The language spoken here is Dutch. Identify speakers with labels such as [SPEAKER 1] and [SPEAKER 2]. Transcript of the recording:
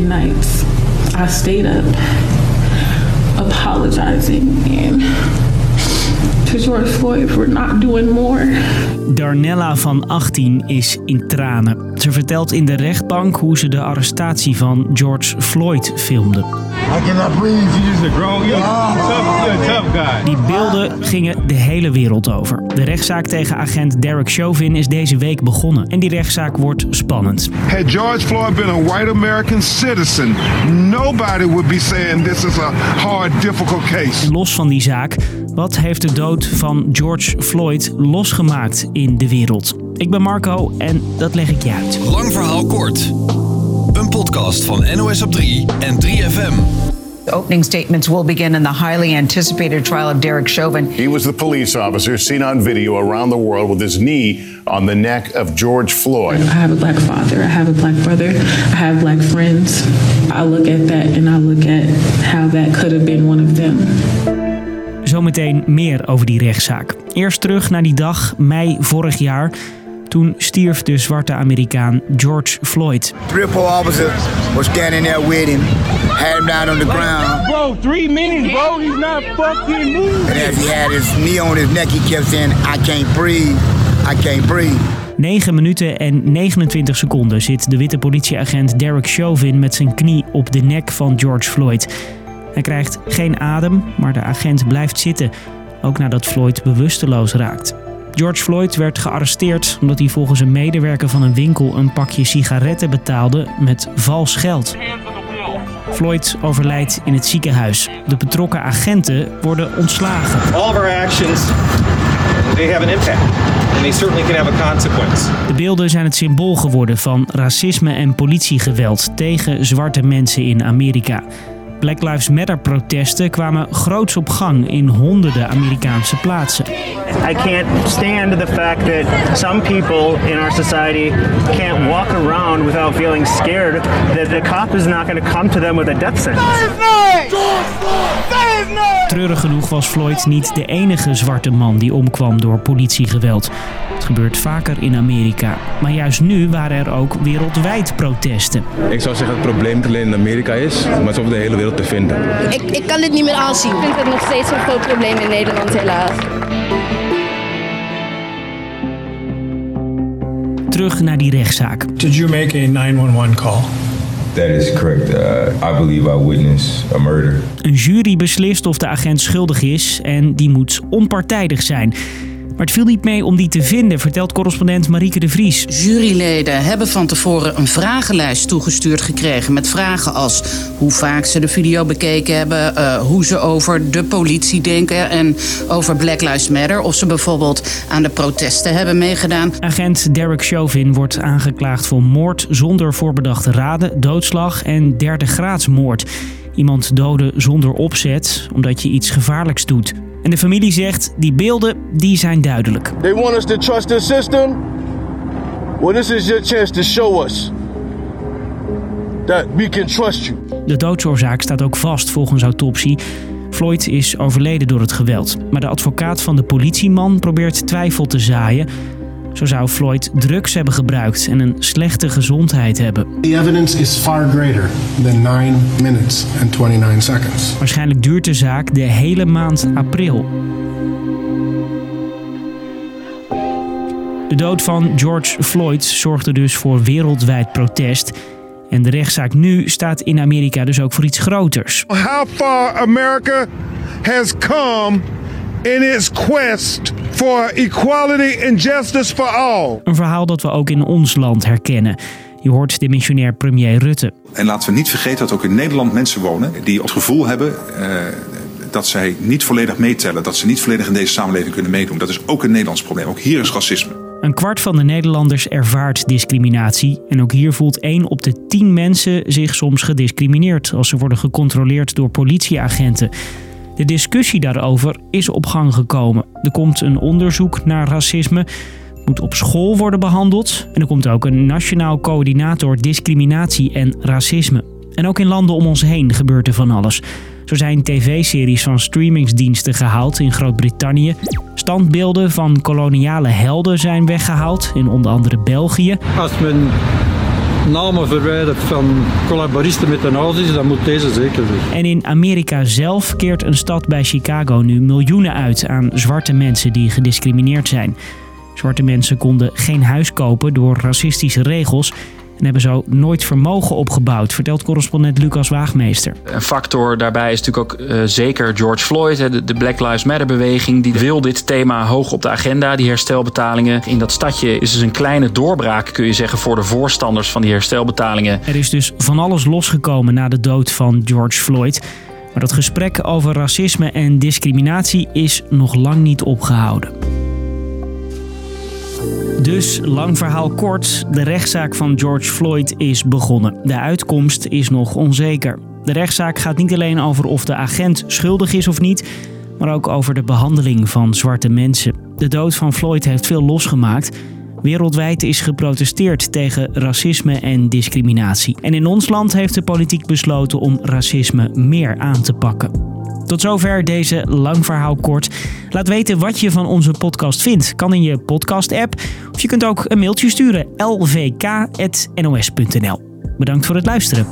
[SPEAKER 1] nights. I stayed up apologizing and to George Floyd for not doing more.
[SPEAKER 2] Darnella van 18 is in tranen. Ze vertelt in de rechtbank hoe ze de arrestatie van George Floyd filmde.
[SPEAKER 3] Guy.
[SPEAKER 2] Die beelden gingen de hele wereld over. De rechtszaak tegen agent Derek Chauvin is deze week begonnen. En die rechtszaak wordt spannend.
[SPEAKER 4] Had George Floyd been a white American citizen, nobody would be saying this is a hard, difficult case.
[SPEAKER 2] Los van die zaak, wat heeft de dood van George Floyd losgemaakt in de wereld? Ik ben Marco en dat leg ik je uit.
[SPEAKER 5] Lang verhaal kort. Een podcast van NOS op 3 en 3FM.
[SPEAKER 6] The opening statements will begin in the highly anticipated trial of Derek Chauvin.
[SPEAKER 7] He was the police officer seen on video around the world with his knee on the neck of George Floyd.
[SPEAKER 1] I have a black father, I have a black brother, I have black friends. I look at that and I look at how that could have been one of them.
[SPEAKER 2] Zometeen meer over die rechtszaak. Eerst terug naar die dag, mei vorig jaar. Toen stierf de zwarte Amerikaan George Floyd.
[SPEAKER 8] Three or four officers were standing there with him, had him down on the ground.
[SPEAKER 3] Bro, three minutes, bro. He's not fucking moving.
[SPEAKER 8] And as he had his knee on his neck, he kept saying, I can't breathe, I can't breathe.
[SPEAKER 2] 9 minuten en 29 seconden zit de witte politieagent Derek Chauvin met zijn knie op de nek van George Floyd. Hij krijgt geen adem, maar de agent blijft zitten, ook nadat Floyd bewusteloos raakt. George Floyd werd gearresteerd omdat hij volgens een medewerker van een winkel een pakje sigaretten betaalde met vals geld. Floyd overlijdt in het ziekenhuis. De betrokken agenten worden ontslagen.
[SPEAKER 9] all of our actions they have an impact and they certainly can have a consequence
[SPEAKER 2] De beelden zijn het symbool geworden van racisme en politiegeweld tegen zwarte mensen in Amerika. Black Lives Matter protesten kwamen groots op gang in honderden Amerikaanse plaatsen.
[SPEAKER 10] I can't stand the fact that some people in our society can't walk around without feeling scared that the cop is not going to come to them with a death sentence.
[SPEAKER 2] Treurig genoeg was Floyd niet de enige zwarte man die omkwam door politiegeweld. Het gebeurt vaker in Amerika. Maar juist nu waren er ook wereldwijd protesten.
[SPEAKER 11] Ik zou zeggen dat het probleem niet alleen in Amerika is, maar het is over de hele wereld te vinden.
[SPEAKER 12] Ik, ik kan dit niet meer aanzien. Ik vind het nog steeds een groot probleem in Nederland, helaas.
[SPEAKER 2] Terug naar die rechtszaak.
[SPEAKER 13] Did you make a 911 call?
[SPEAKER 14] That is correct. Uh, I believe I witnessed a murder.
[SPEAKER 2] Een jury beslist of de agent schuldig is en die moet onpartijdig zijn. Maar het viel niet mee om die te vinden, vertelt correspondent Marieke de Vries.
[SPEAKER 6] Juryleden hebben van tevoren een vragenlijst toegestuurd gekregen met vragen als hoe vaak ze de video bekeken hebben, eh, hoe ze over de politie denken en over Black Lives Matter, of ze bijvoorbeeld aan de protesten hebben meegedaan.
[SPEAKER 2] Agent Derek Chauvin wordt aangeklaagd voor moord zonder voorbedachte raden, doodslag en derde graadsmoord. Iemand doden zonder opzet omdat je iets gevaarlijks doet. En de familie zegt, die beelden die zijn duidelijk.
[SPEAKER 15] They want us to trust the system. Well, this is your chance to show us that we can trust you.
[SPEAKER 2] De doodsoorzaak staat ook vast volgens autopsie. Floyd is overleden door het geweld. Maar de advocaat van de politieman probeert twijfel te zaaien. Zo zou Floyd drugs hebben gebruikt en een slechte gezondheid hebben.
[SPEAKER 13] The evidence is far greater than 9 minutes and 29 seconds.
[SPEAKER 2] Waarschijnlijk duurt de zaak de hele maand april. De dood van George Floyd zorgde dus voor wereldwijd protest. En de rechtszaak nu staat in Amerika dus ook voor iets groters.
[SPEAKER 4] How far America has come in its quest for equality and justice for all.
[SPEAKER 2] Een verhaal dat we ook in ons land herkennen. Je hoort de missionair premier Rutte.
[SPEAKER 16] En laten we niet vergeten dat ook in Nederland mensen wonen die het gevoel hebben eh, dat zij niet volledig meetellen, dat ze niet volledig in deze samenleving kunnen meedoen. Dat is ook een Nederlands probleem. Ook hier is racisme.
[SPEAKER 2] Een kwart van de Nederlanders ervaart discriminatie. En ook hier voelt 1 op de 10 mensen zich soms gediscrimineerd als ze worden gecontroleerd door politieagenten. De discussie daarover is op gang gekomen. Er komt een onderzoek naar racisme. Moet op school worden behandeld. En er komt ook een nationaal coördinator discriminatie en racisme. En ook in landen om ons heen gebeurt er van alles. Zo zijn tv-series van streamingsdiensten gehaald in Groot-Brittannië. Standbeelden van koloniale helden zijn weggehaald in onder andere België.
[SPEAKER 17] Als men namen verwijderd van collaboristen met de nazi's, dan moet deze zeker weg.
[SPEAKER 2] En in Amerika zelf keert een stad bij Chicago nu miljoenen uit aan zwarte mensen die gediscrimineerd zijn. Zwarte mensen konden geen huis kopen door racistische regels en hebben zo nooit vermogen opgebouwd, vertelt correspondent Lucas Waagmeester.
[SPEAKER 18] Een factor daarbij is natuurlijk ook uh, zeker George Floyd, de, de, Black Lives Matter beweging. Die wil dit thema hoog op de agenda, die herstelbetalingen. In dat stadje is dus een kleine doorbraak, kun je zeggen, voor de voorstanders van die herstelbetalingen.
[SPEAKER 2] Er is dus van alles losgekomen na de dood van George Floyd. Maar dat gesprek over racisme en discriminatie is nog lang niet opgehouden. Dus, lang verhaal kort, de rechtszaak van George Floyd is begonnen. De uitkomst is nog onzeker. De rechtszaak gaat niet alleen over of de agent schuldig is of niet, maar ook over de behandeling van zwarte mensen. De dood van Floyd heeft veel losgemaakt. Wereldwijd is geprotesteerd tegen racisme en discriminatie. En in ons land heeft de politiek besloten om racisme meer aan te pakken. Tot zover deze lang verhaal kort. Laat weten wat je van onze podcast vindt. Kan in je podcast-app. Of je kunt ook een mailtje sturen. lvk.nos.nl Bedankt voor het luisteren.